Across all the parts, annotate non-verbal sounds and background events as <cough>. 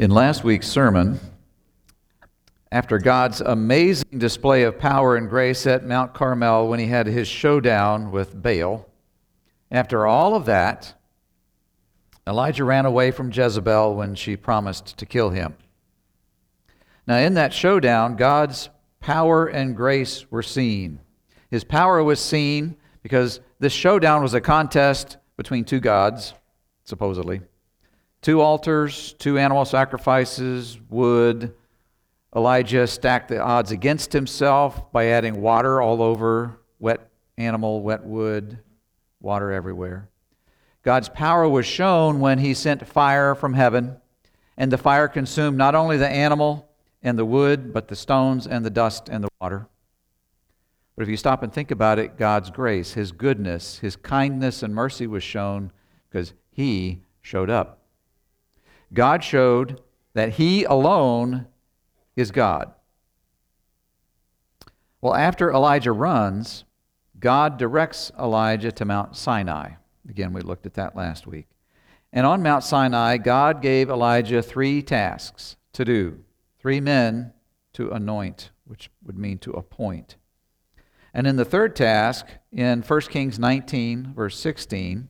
In last week's sermon, after God's amazing display of power and grace at Mount Carmel when he had his showdown with Baal, after all of that, Elijah ran away from Jezebel when she promised to kill him. Now, in that showdown, God's power and grace were seen. His power was seen because this showdown was a contest between two gods, supposedly. Two altars, two animal sacrifices, wood. Elijah stacked the odds against himself by adding water all over, wet animal, wet wood, water everywhere. God's power was shown when he sent fire from heaven, and the fire consumed not only the animal and the wood, but the stones and the dust and the water. But if you stop and think about it, God's grace, his goodness, his kindness and mercy was shown because he showed up. God showed that He alone is God. Well, after Elijah runs, God directs Elijah to Mount Sinai. Again, we looked at that last week. And on Mount Sinai, God gave Elijah three tasks to do three men to anoint, which would mean to appoint. And in the third task, in 1 Kings 19, verse 16,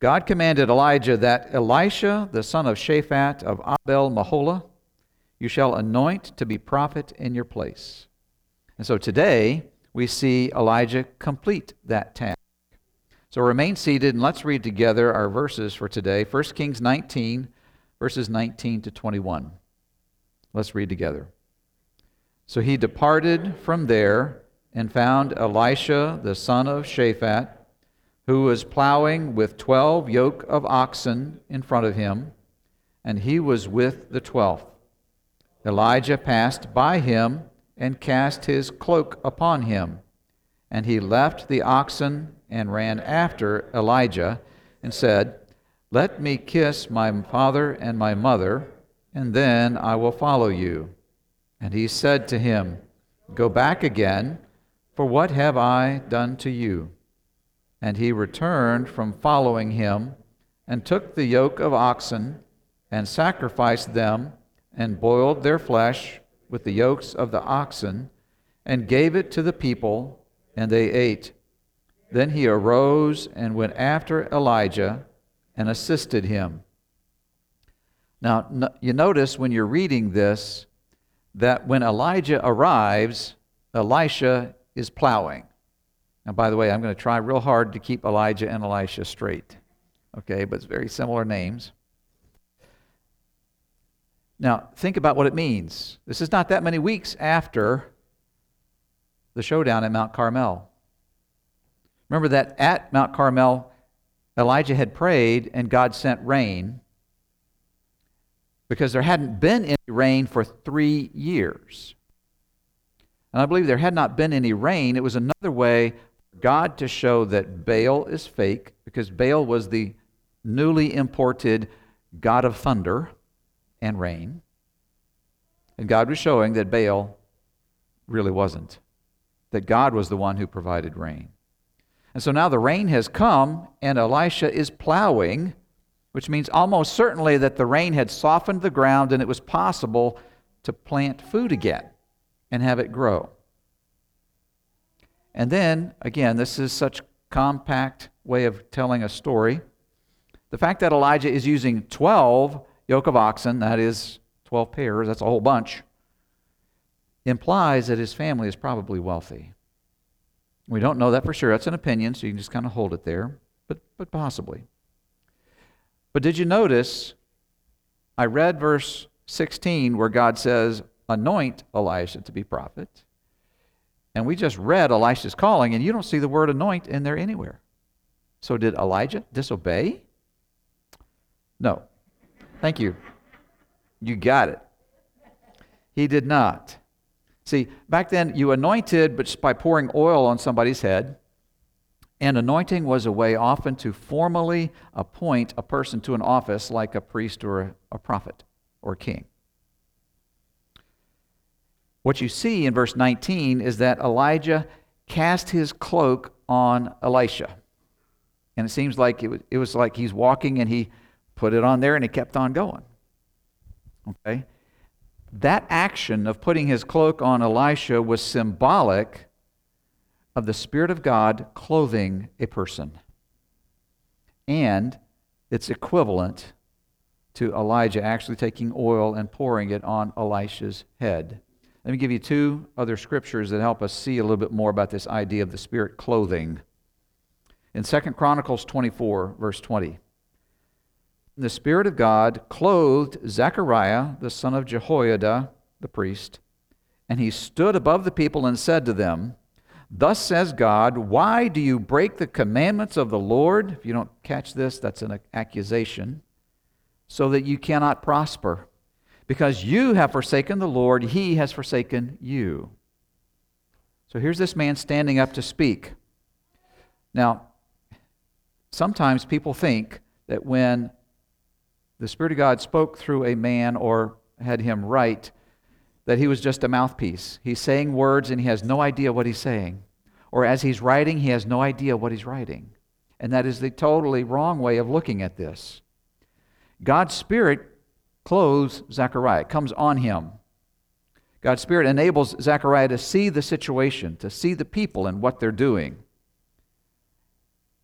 God commanded Elijah that Elisha, the son of Shaphat of Abel Meholah, you shall anoint to be prophet in your place. And so today we see Elijah complete that task. So remain seated and let's read together our verses for today 1 Kings 19, verses 19 to 21. Let's read together. So he departed from there and found Elisha, the son of Shaphat who was plowing with twelve yoke of oxen in front of him, and he was with the twelfth. Elijah passed by him and cast his cloak upon him. And he left the oxen and ran after Elijah and said, Let me kiss my father and my mother, and then I will follow you. And he said to him, Go back again, for what have I done to you? And he returned from following him, and took the yoke of oxen, and sacrificed them, and boiled their flesh with the yokes of the oxen, and gave it to the people, and they ate. Then he arose and went after Elijah and assisted him. Now, you notice when you're reading this that when Elijah arrives, Elisha is plowing. Now, by the way, I'm going to try real hard to keep Elijah and Elisha straight. Okay, but it's very similar names. Now, think about what it means. This is not that many weeks after the showdown at Mount Carmel. Remember that at Mount Carmel, Elijah had prayed and God sent rain because there hadn't been any rain for three years. And I believe there had not been any rain. It was another way God to show that Baal is fake because Baal was the newly imported god of thunder and rain. And God was showing that Baal really wasn't, that God was the one who provided rain. And so now the rain has come, and Elisha is plowing, which means almost certainly that the rain had softened the ground and it was possible to plant food again and have it grow. And then, again, this is such compact way of telling a story. The fact that Elijah is using 12 yoke of oxen, that is 12 pairs, that's a whole bunch, implies that his family is probably wealthy. We don't know that for sure. That's an opinion, so you can just kind of hold it there, but, but possibly. But did you notice? I read verse 16 where God says, Anoint Elijah to be prophet. And we just read Elisha's calling, and you don't see the word anoint in there anywhere. So did Elijah disobey? No. Thank you. You got it. He did not. See, back then you anointed but just by pouring oil on somebody's head. And anointing was a way often to formally appoint a person to an office like a priest or a, a prophet or a king. What you see in verse 19 is that Elijah cast his cloak on Elisha. And it seems like it was, it was like he's walking and he put it on there and he kept on going. Okay? That action of putting his cloak on Elisha was symbolic of the Spirit of God clothing a person. And it's equivalent to Elijah actually taking oil and pouring it on Elisha's head. Let me give you two other scriptures that help us see a little bit more about this idea of the Spirit clothing. In 2 Chronicles 24, verse 20, the Spirit of God clothed Zechariah, the son of Jehoiada, the priest, and he stood above the people and said to them, Thus says God, why do you break the commandments of the Lord? If you don't catch this, that's an accusation. So that you cannot prosper. Because you have forsaken the Lord, he has forsaken you. So here's this man standing up to speak. Now, sometimes people think that when the Spirit of God spoke through a man or had him write, that he was just a mouthpiece. He's saying words and he has no idea what he's saying. Or as he's writing, he has no idea what he's writing. And that is the totally wrong way of looking at this. God's Spirit clothes Zechariah, comes on him. God's Spirit enables Zechariah to see the situation, to see the people and what they're doing.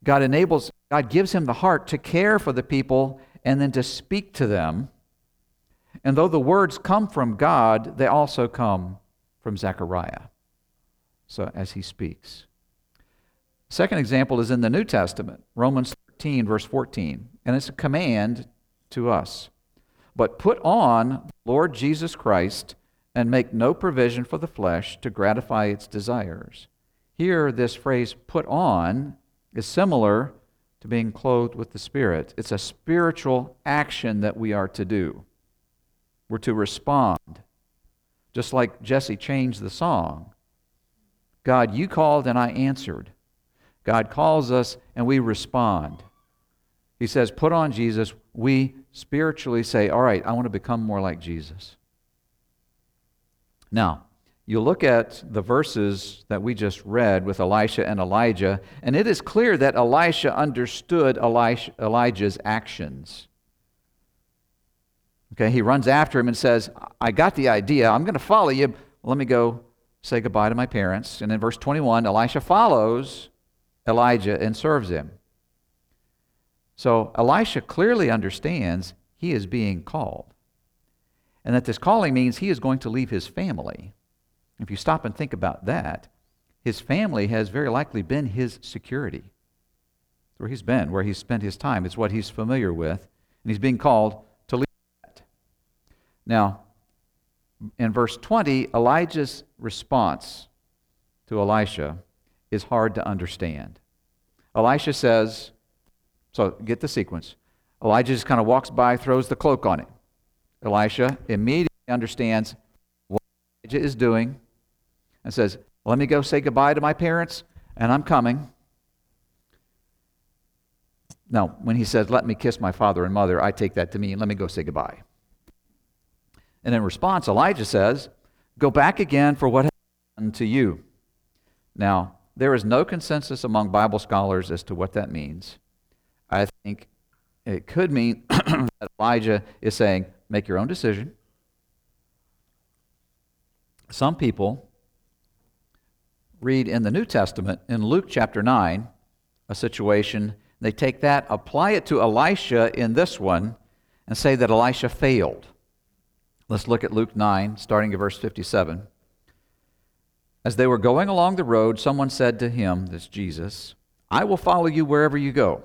God enables, God gives him the heart to care for the people and then to speak to them and though the words come from God, they also come from Zechariah. So as he speaks. Second example is in the New Testament, Romans 13, verse 14. And it's a command to us. But put on Lord Jesus Christ and make no provision for the flesh to gratify its desires. Here, this phrase put on is similar to being clothed with the Spirit. It's a spiritual action that we are to do. We're to respond. Just like Jesse changed the song. God, you called and I answered. God calls us and we respond. He says, Put on Jesus. We spiritually say, All right, I want to become more like Jesus. Now, you look at the verses that we just read with Elisha and Elijah, and it is clear that Elisha understood Elijah's actions. Okay, he runs after him and says, I got the idea. I'm going to follow you. Let me go say goodbye to my parents. And in verse 21, Elisha follows Elijah and serves him. So Elisha clearly understands he is being called. And that this calling means he is going to leave his family. If you stop and think about that, his family has very likely been his security. Where he's been, where he's spent his time. It's what he's familiar with. And he's being called to leave that. now, in verse 20, Elijah's response to Elisha is hard to understand. Elisha says, so get the sequence. Elijah just kind of walks by, throws the cloak on it. Elisha immediately understands what Elijah is doing and says, Let me go say goodbye to my parents, and I'm coming. Now, when he says, Let me kiss my father and mother, I take that to mean, Let me go say goodbye. And in response, Elijah says, Go back again for what has happened to you. Now, there is no consensus among Bible scholars as to what that means. I think it could mean <clears throat> that Elijah is saying, Make your own decision. Some people read in the New Testament, in Luke chapter 9, a situation. They take that, apply it to Elisha in this one, and say that Elisha failed. Let's look at Luke 9, starting at verse 57. As they were going along the road, someone said to him, This Jesus, I will follow you wherever you go.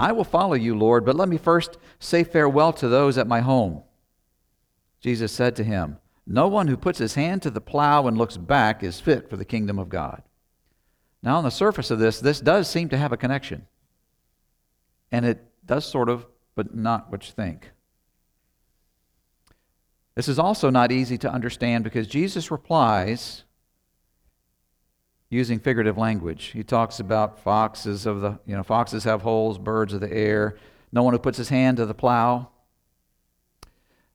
I will follow you, Lord, but let me first say farewell to those at my home. Jesus said to him, No one who puts his hand to the plow and looks back is fit for the kingdom of God. Now, on the surface of this, this does seem to have a connection. And it does sort of, but not what you think. This is also not easy to understand because Jesus replies using figurative language. He talks about foxes of the, you know, foxes have holes, birds of the air, no one who puts his hand to the plow.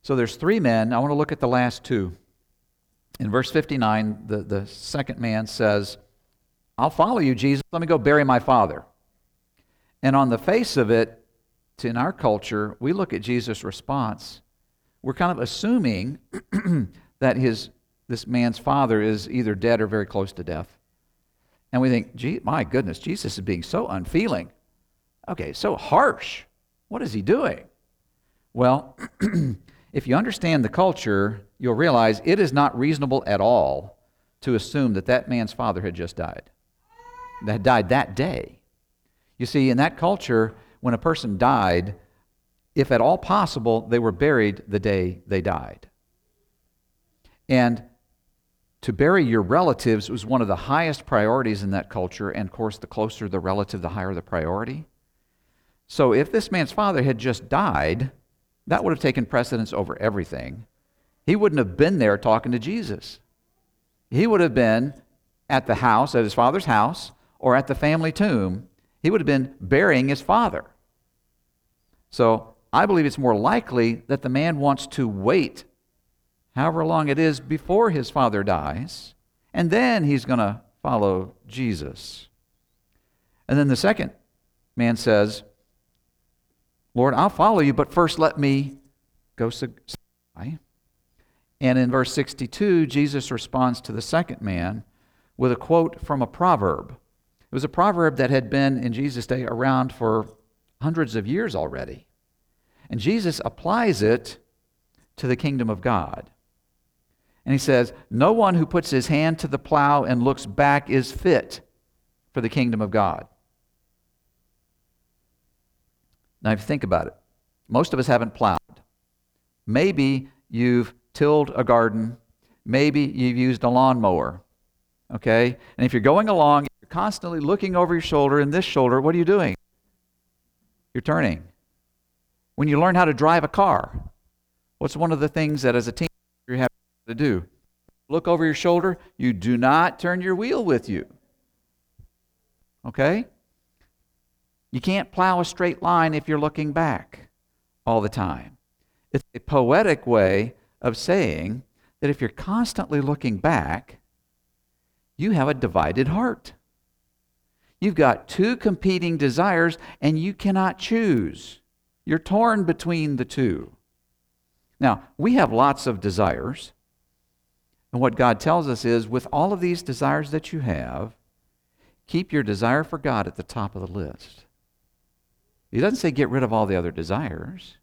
So there's three men. I want to look at the last two. In verse 59, the, the second man says, I'll follow you, Jesus. Let me go bury my father. And on the face of it, in our culture, we look at Jesus' response. We're kind of assuming <clears throat> that his, this man's father is either dead or very close to death. And we think, my goodness, Jesus is being so unfeeling. Okay, so harsh. What is he doing? Well, <clears throat> if you understand the culture, you'll realize it is not reasonable at all to assume that that man's father had just died, that died that day. You see, in that culture, when a person died, if at all possible, they were buried the day they died. And to bury your relatives was one of the highest priorities in that culture, and of course, the closer the relative, the higher the priority. So if this man's father had just died, that would have taken precedence over everything. He wouldn't have been there talking to Jesus. He would have been at the house, at his father's house, or at the family tomb. He would have been burying his father. So I believe it's more likely that the man wants to wait however long it is before his father dies, and then he's going to follow Jesus. And then the second man says, Lord, I'll follow you, but first let me go. And in verse 62, Jesus responds to the second man with a quote from a proverb. It was a proverb that had been in Jesus' day around for hundreds of years already. And Jesus applies it to the kingdom of God. And he says, No one who puts his hand to the plow and looks back is fit for the kingdom of God. Now, if you think about it, most of us haven't plowed. Maybe you've tilled a garden. Maybe you've used a lawnmower. Okay? And if you're going along, you're constantly looking over your shoulder and this shoulder, what are you doing? You're turning. When you learn how to drive a car, what's one of the things that as a have to do. Look over your shoulder. You do not turn your wheel with you. Okay? You can't plow a straight line if you're looking back all the time. It's a poetic way of saying that if you're constantly looking back, you have a divided heart. You've got two competing desires and you cannot choose. You're torn between the two. Now, we have lots of desires. And what God tells us is with all of these desires that you have, keep your desire for God at the top of the list. He doesn't say get rid of all the other desires,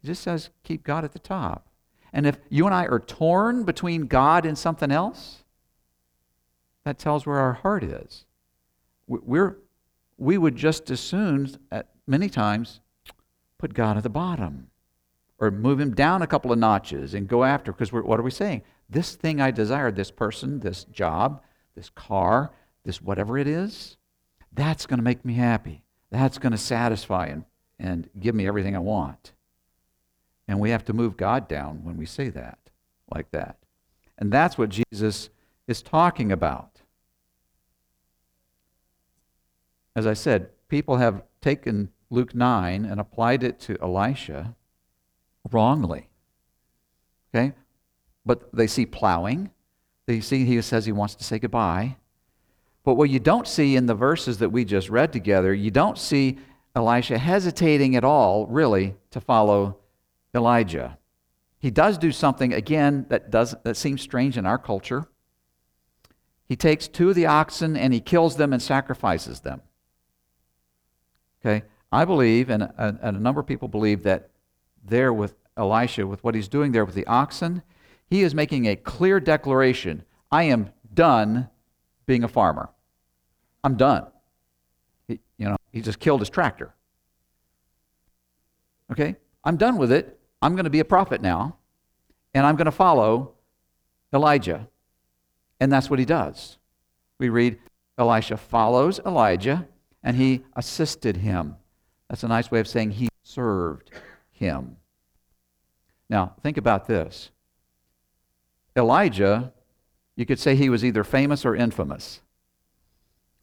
He just says keep God at the top. And if you and I are torn between God and something else, that tells where our heart is. We're, we would just as soon, at many times, put God at the bottom or move him down a couple of notches and go after because what are we saying this thing I desire, this person, this job, this car, this whatever it is, that's going to make me happy. That's going to satisfy and, and give me everything I want. And we have to move God down when we say that, like that. And that's what Jesus is talking about. As I said, people have taken Luke 9 and applied it to Elisha wrongly. Okay? But they see plowing. They see he says he wants to say goodbye. But what you don't see in the verses that we just read together, you don't see Elisha hesitating at all, really, to follow Elijah. He does do something, again, that, does, that seems strange in our culture. He takes two of the oxen and he kills them and sacrifices them. Okay? I believe, and a, and a number of people believe, that there with Elisha, with what he's doing there with the oxen, he is making a clear declaration I am done being a farmer. I'm done. He, you know, he just killed his tractor. Okay? I'm done with it. I'm going to be a prophet now, and I'm going to follow Elijah. And that's what he does. We read Elisha follows Elijah, and he assisted him. That's a nice way of saying he served him. Now, think about this. Elijah, you could say he was either famous or infamous.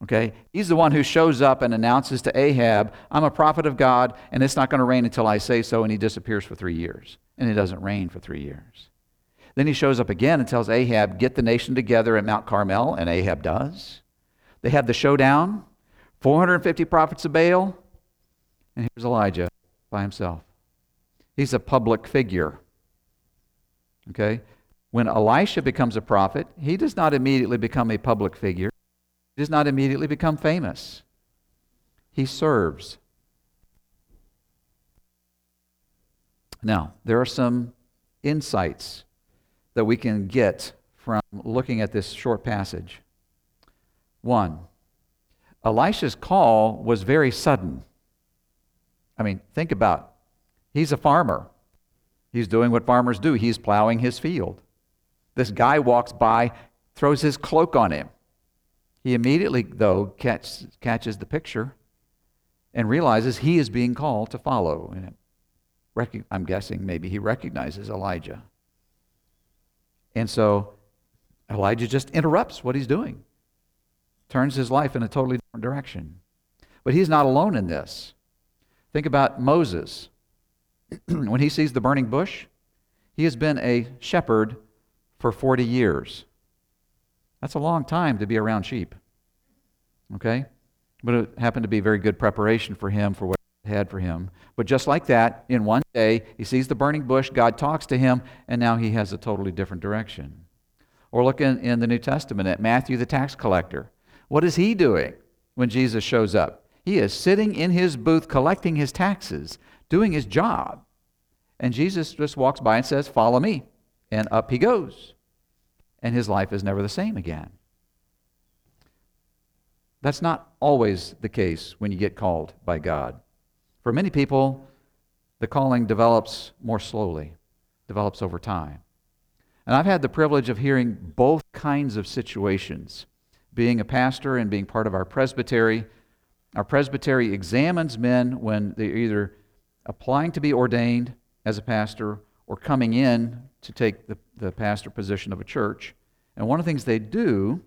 Okay? He's the one who shows up and announces to Ahab, I'm a prophet of God, and it's not going to rain until I say so, and he disappears for three years. And it doesn't rain for three years. Then he shows up again and tells Ahab, Get the nation together at Mount Carmel, and Ahab does. They have the showdown 450 prophets of Baal, and here's Elijah by himself. He's a public figure. Okay? When Elisha becomes a prophet, he does not immediately become a public figure. He does not immediately become famous. He serves. Now, there are some insights that we can get from looking at this short passage. One, Elisha's call was very sudden. I mean, think about he's a farmer. He's doing what farmers do. He's plowing his field. This guy walks by, throws his cloak on him. He immediately, though, catch, catches the picture and realizes he is being called to follow. I'm guessing maybe he recognizes Elijah. And so Elijah just interrupts what he's doing, turns his life in a totally different direction. But he's not alone in this. Think about Moses. <clears throat> when he sees the burning bush, he has been a shepherd for 40 years. That's a long time to be around sheep. Okay? But it happened to be very good preparation for him for what God had for him. But just like that, in one day, he sees the burning bush, God talks to him, and now he has a totally different direction. Or look in, in the New Testament at Matthew the tax collector. What is he doing when Jesus shows up? He is sitting in his booth collecting his taxes, doing his job. And Jesus just walks by and says, Follow me. And up he goes. And his life is never the same again. That's not always the case when you get called by God. For many people, the calling develops more slowly, develops over time. And I've had the privilege of hearing both kinds of situations. Being a pastor and being part of our presbytery, our presbytery examines men when they're either applying to be ordained as a pastor or coming in to take the, the pastor position of a church. And one of the things they do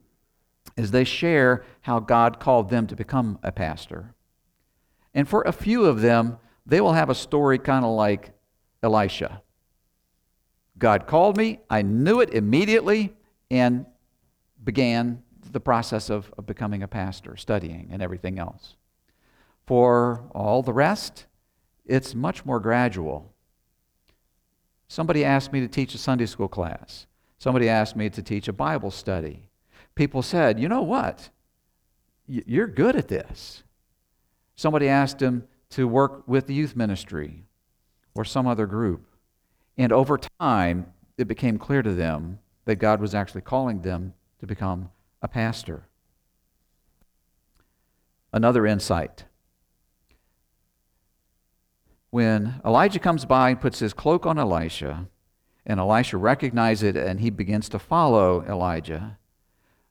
is they share how God called them to become a pastor. And for a few of them, they will have a story kind of like Elisha. God called me, I knew it immediately, and began the process of, of becoming a pastor, studying, and everything else. For all the rest, it's much more gradual. Somebody asked me to teach a Sunday school class. Somebody asked me to teach a Bible study. People said, You know what? You're good at this. Somebody asked him to work with the youth ministry or some other group. And over time, it became clear to them that God was actually calling them to become a pastor. Another insight when Elijah comes by and puts his cloak on Elisha, and Elisha recognizes it and he begins to follow Elijah,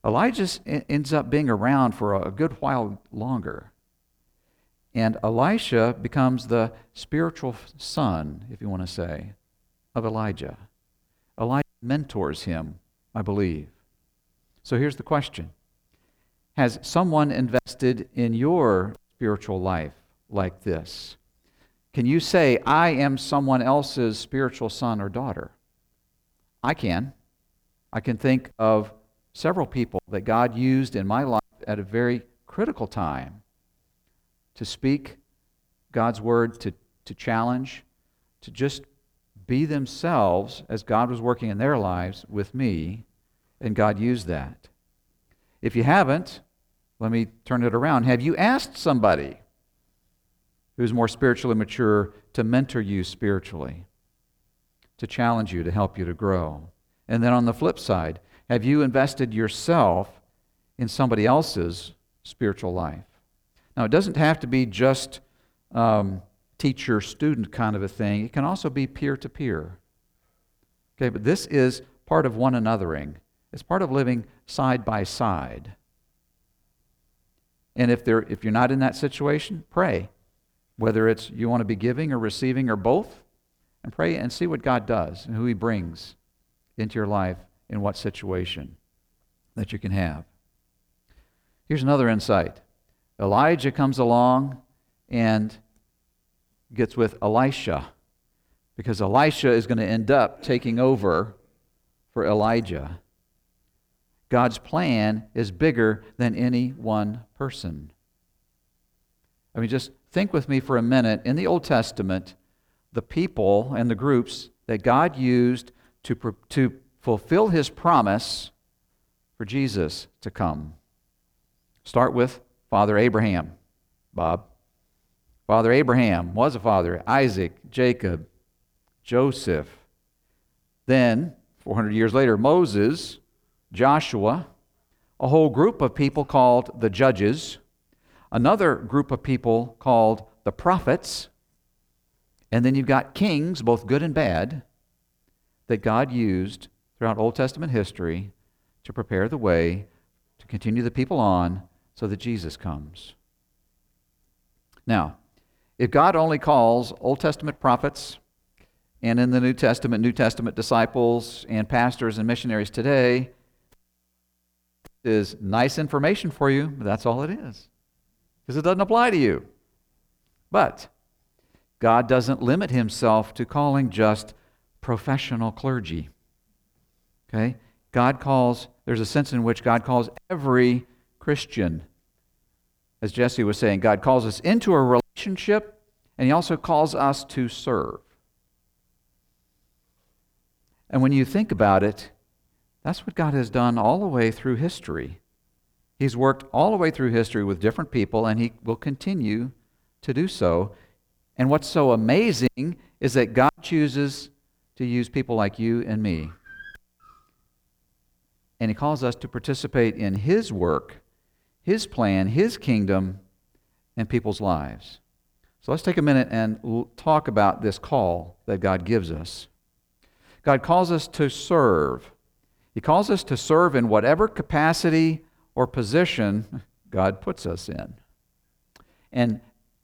Elijah ends up being around for a good while longer. And Elisha becomes the spiritual son, if you want to say, of Elijah. Elijah mentors him, I believe. So here's the question Has someone invested in your spiritual life like this? Can you say, I am someone else's spiritual son or daughter? I can. I can think of several people that God used in my life at a very critical time to speak God's word, to, to challenge, to just be themselves as God was working in their lives with me, and God used that. If you haven't, let me turn it around. Have you asked somebody who's more spiritually mature to mentor you spiritually, to challenge you, to help you to grow. And then on the flip side, have you invested yourself in somebody else's spiritual life? Now, it doesn't have to be just um, teacher student kind of a thing, it can also be peer to peer. Okay, but this is part of one anothering, it's part of living side by side. And if, there, if you're not in that situation, pray whether it's you want to be giving or receiving or both, and pray and see what God does and who He brings into your life in what situation that you can have. Here's another insight Elijah comes along and gets with Elisha because Elisha is going to end up taking over for Elijah. God's plan is bigger than any one person. I mean, just think with me for a minute. In the Old Testament, the people and the groups that God used to, to fulfill his promise for Jesus to come. Start with Father Abraham, Bob. Father Abraham was a father, Isaac, Jacob, Joseph. Then, 400 years later, Moses, Joshua, a whole group of people called the judges, another group of people called the prophets, and then you've got kings, both good and bad, that God used throughout Old Testament history to prepare the way to continue the people on so that Jesus comes. Now, if God only calls Old Testament prophets and in the New Testament, New Testament disciples and pastors and missionaries today, is nice information for you, but that's all it is. Because it doesn't apply to you. But God doesn't limit himself to calling just professional clergy. Okay? God calls, there's a sense in which God calls every Christian. As Jesse was saying, God calls us into a relationship, and He also calls us to serve. And when you think about it, that's what God has done all the way through history. He's worked all the way through history with different people, and He will continue to do so. And what's so amazing is that God chooses to use people like you and me. And He calls us to participate in His work, His plan, His kingdom, and people's lives. So let's take a minute and talk about this call that God gives us. God calls us to serve. He calls us to serve in whatever capacity or position God puts us in. And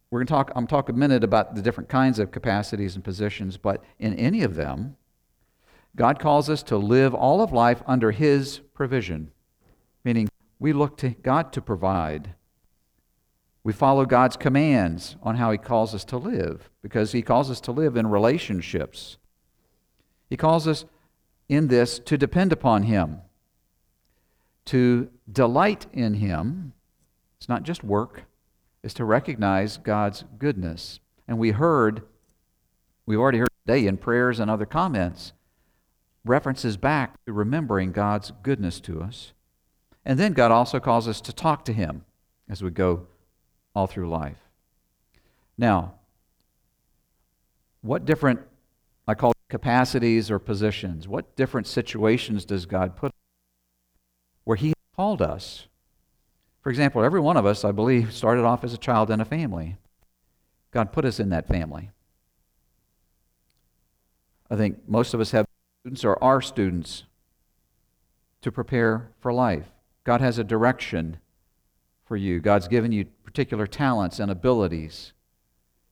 we're going to talk, I'm talk a minute about the different kinds of capacities and positions, but in any of them, God calls us to live all of life under His provision, meaning we look to God to provide. We follow God's commands on how He calls us to live, because He calls us to live in relationships. He calls us in this to depend upon Him, to delight in Him. It's not just work, is to recognize God's goodness. And we heard, we've already heard today in prayers and other comments, references back to remembering God's goodness to us. And then God also calls us to talk to Him as we go all through life. Now, what different, I call capacities or positions, what different situations does God put where He called us for example, every one of us, I believe, started off as a child in a family. God put us in that family. I think most of us have students or are students to prepare for life. God has a direction for you. God's given you particular talents and abilities.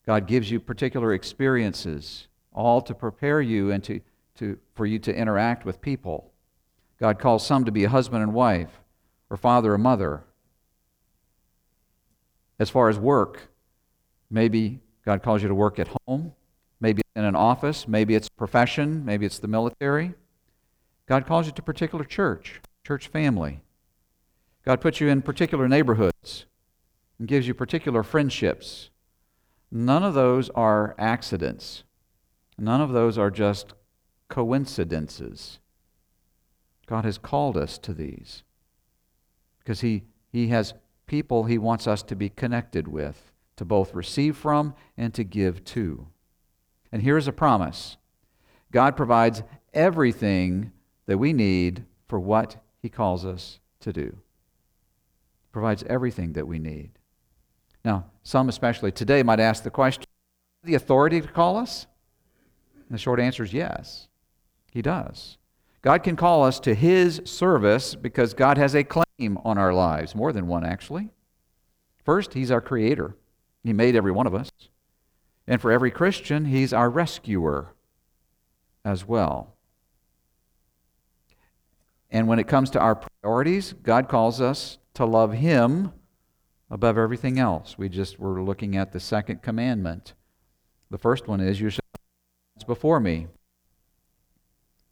God gives you particular experiences, all to prepare you and to, to, for you to interact with people. God calls some to be a husband and wife, or father or mother, as far as work, maybe God calls you to work at home, maybe in an office, maybe it's profession, maybe it's the military. God calls you to particular church, church family. God puts you in particular neighborhoods and gives you particular friendships. None of those are accidents. None of those are just coincidences. God has called us to these because He, he has people he wants us to be connected with, to both receive from and to give to. And here's a promise God provides everything that we need for what he calls us to do. Provides everything that we need. Now, some, especially today, might ask the question the authority to call us? And the short answer is yes, he does. God can call us to his service because God has a claim on our lives, more than one actually. First, He's our Creator, He made every one of us. And for every Christian, He's our rescuer as well. And when it comes to our priorities, God calls us to love Him above everything else. We just were looking at the second commandment. The first one is, You shall before me.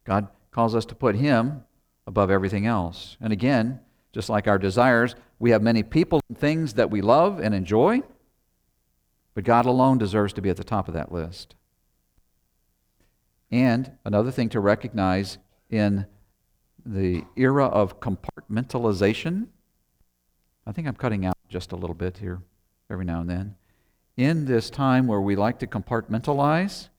God calls us to put Him above everything else. And again, just like our desires, we have many people and things that we love and enjoy, but God alone deserves to be at the top of that list. And another thing to recognize in the era of compartmentalization, I think I'm cutting out just a little bit here every now and then. In this time where we like to compartmentalize,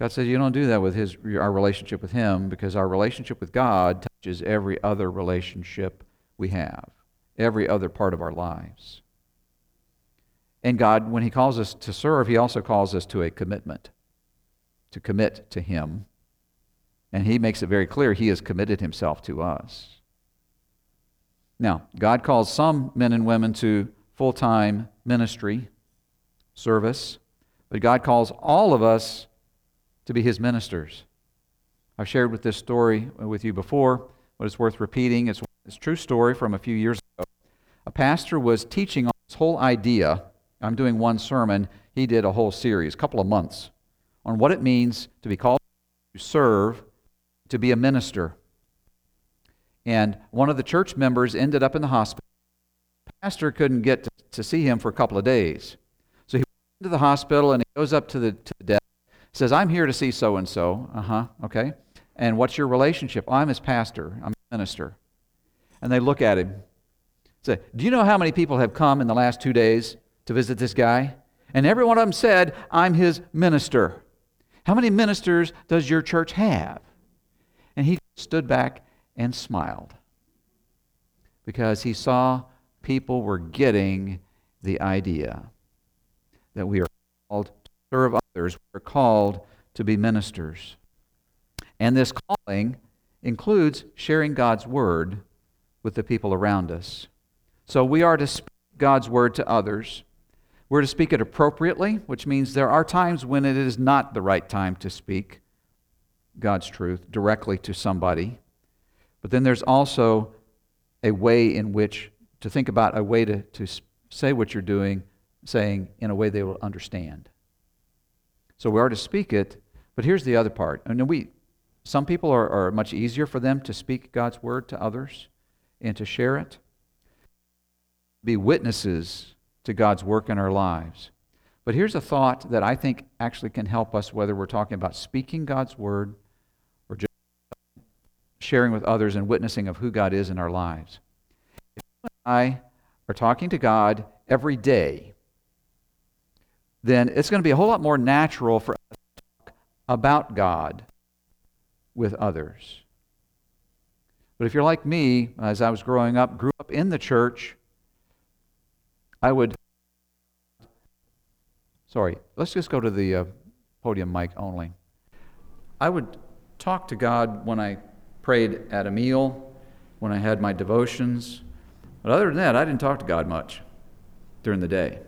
God says you don't do that with his, our relationship with Him because our relationship with God touches every other relationship we have, every other part of our lives. And God, when He calls us to serve, He also calls us to a commitment, to commit to Him. And He makes it very clear He has committed Himself to us. Now, God calls some men and women to full time ministry, service, but God calls all of us to be his ministers. I've shared with this story with you before, but it's worth repeating. It's, it's a true story from a few years ago. A pastor was teaching on this whole idea. I'm doing one sermon. He did a whole series, a couple of months, on what it means to be called to serve, to be a minister. And one of the church members ended up in the hospital. The pastor couldn't get to, to see him for a couple of days. So he went to the hospital and he goes up to the, to the desk says, I'm here to see so and so. Uh huh, okay. And what's your relationship? I'm his pastor, I'm a minister. And they look at him. Say, Do you know how many people have come in the last two days to visit this guy? And every one of them said, I'm his minister. How many ministers does your church have? And he stood back and smiled because he saw people were getting the idea that we are called to serve others. We're called to be ministers. And this calling includes sharing God's word with the people around us. So we are to speak God's word to others. We're to speak it appropriately, which means there are times when it is not the right time to speak God's truth directly to somebody. But then there's also a way in which to think about a way to, to say what you're doing, saying in a way they will understand. So we are to speak it, but here's the other part. And we, some people are, are much easier for them to speak God's word to others and to share it. Be witnesses to God's work in our lives. But here's a thought that I think actually can help us whether we're talking about speaking God's word or just sharing with others and witnessing of who God is in our lives. If you and I are talking to God every day, then it's going to be a whole lot more natural for us to talk about God with others. But if you're like me, as I was growing up, grew up in the church, I would. Sorry, let's just go to the uh, podium mic only. I would talk to God when I prayed at a meal, when I had my devotions. But other than that, I didn't talk to God much during the day.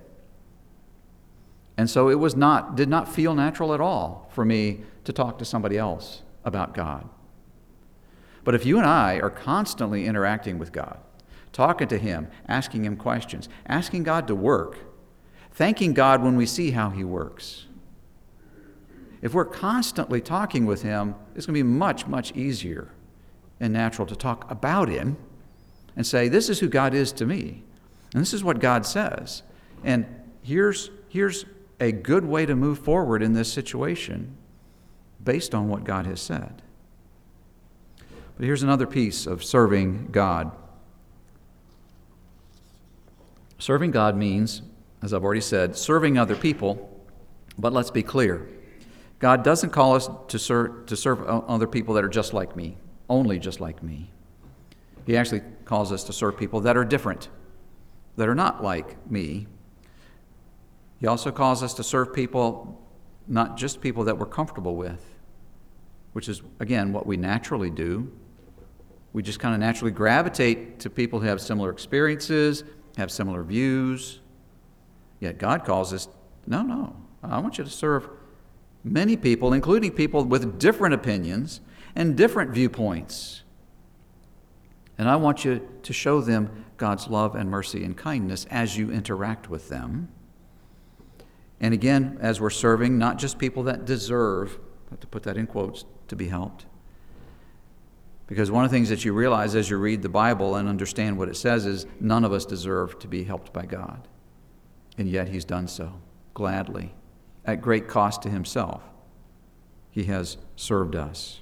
And so it was not, did not feel natural at all for me to talk to somebody else about God. But if you and I are constantly interacting with God, talking to Him, asking Him questions, asking God to work, thanking God when we see how He works, if we're constantly talking with Him, it's going to be much, much easier and natural to talk about Him and say, This is who God is to me. And this is what God says. And here's, here's a good way to move forward in this situation based on what God has said. But here's another piece of serving God. Serving God means, as I've already said, serving other people, but let's be clear. God doesn't call us to serve, to serve other people that are just like me, only just like me. He actually calls us to serve people that are different, that are not like me, he also calls us to serve people, not just people that we're comfortable with, which is, again, what we naturally do. We just kind of naturally gravitate to people who have similar experiences, have similar views. Yet God calls us, no, no, I want you to serve many people, including people with different opinions and different viewpoints. And I want you to show them God's love and mercy and kindness as you interact with them. And again, as we're serving, not just people that deserve, to put that in quotes, to be helped. Because one of the things that you realize as you read the Bible and understand what it says is none of us deserve to be helped by God. And yet He's done so gladly, at great cost to Himself. He has served us.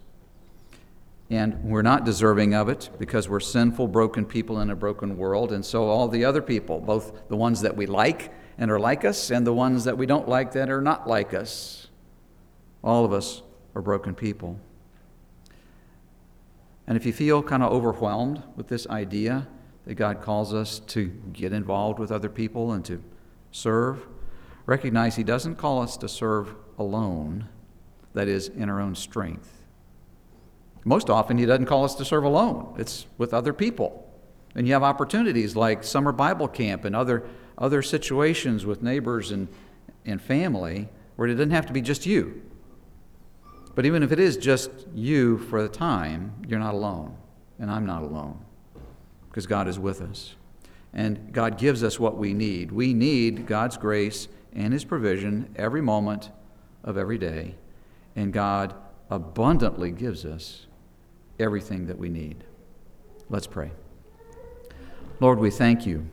And we're not deserving of it because we're sinful, broken people in a broken world. And so all the other people, both the ones that we like and are like us, and the ones that we don't like that are not like us, all of us are broken people. And if you feel kind of overwhelmed with this idea that God calls us to get involved with other people and to serve, recognize He doesn't call us to serve alone, that is, in our own strength. Most often, He doesn't call us to serve alone, it's with other people. And you have opportunities like summer Bible camp and other, other situations with neighbors and, and family where it doesn't have to be just you. But even if it is just you for the time, you're not alone. And I'm not alone because God is with us. And God gives us what we need. We need God's grace and His provision every moment of every day. And God abundantly gives us everything that we need. Let's pray. Lord, we thank you.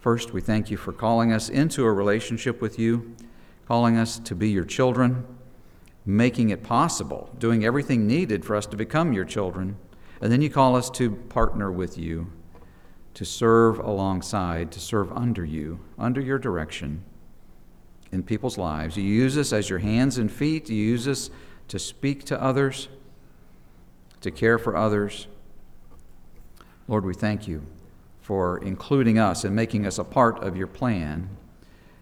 First, we thank you for calling us into a relationship with you, calling us to be your children, making it possible, doing everything needed for us to become your children. And then you call us to partner with you, to serve alongside, to serve under you, under your direction in people's lives. You use us as your hands and feet, you use us to speak to others to care for others. Lord, we thank you for including us and making us a part of your plan.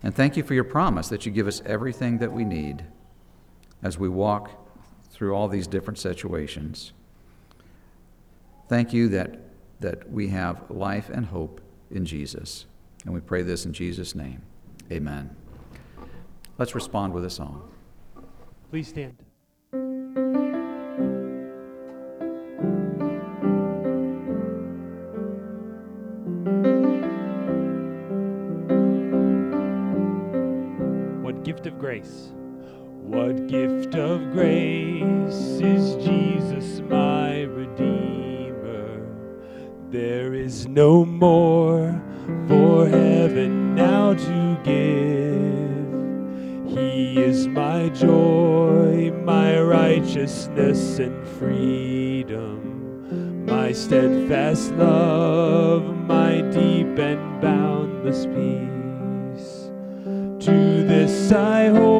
And thank you for your promise that you give us everything that we need as we walk through all these different situations. Thank you that, that we have life and hope in Jesus. And we pray this in Jesus' name. Amen. Let's respond with a song. Please stand. No more for heaven now to give. He is my joy, my righteousness and freedom, my steadfast love,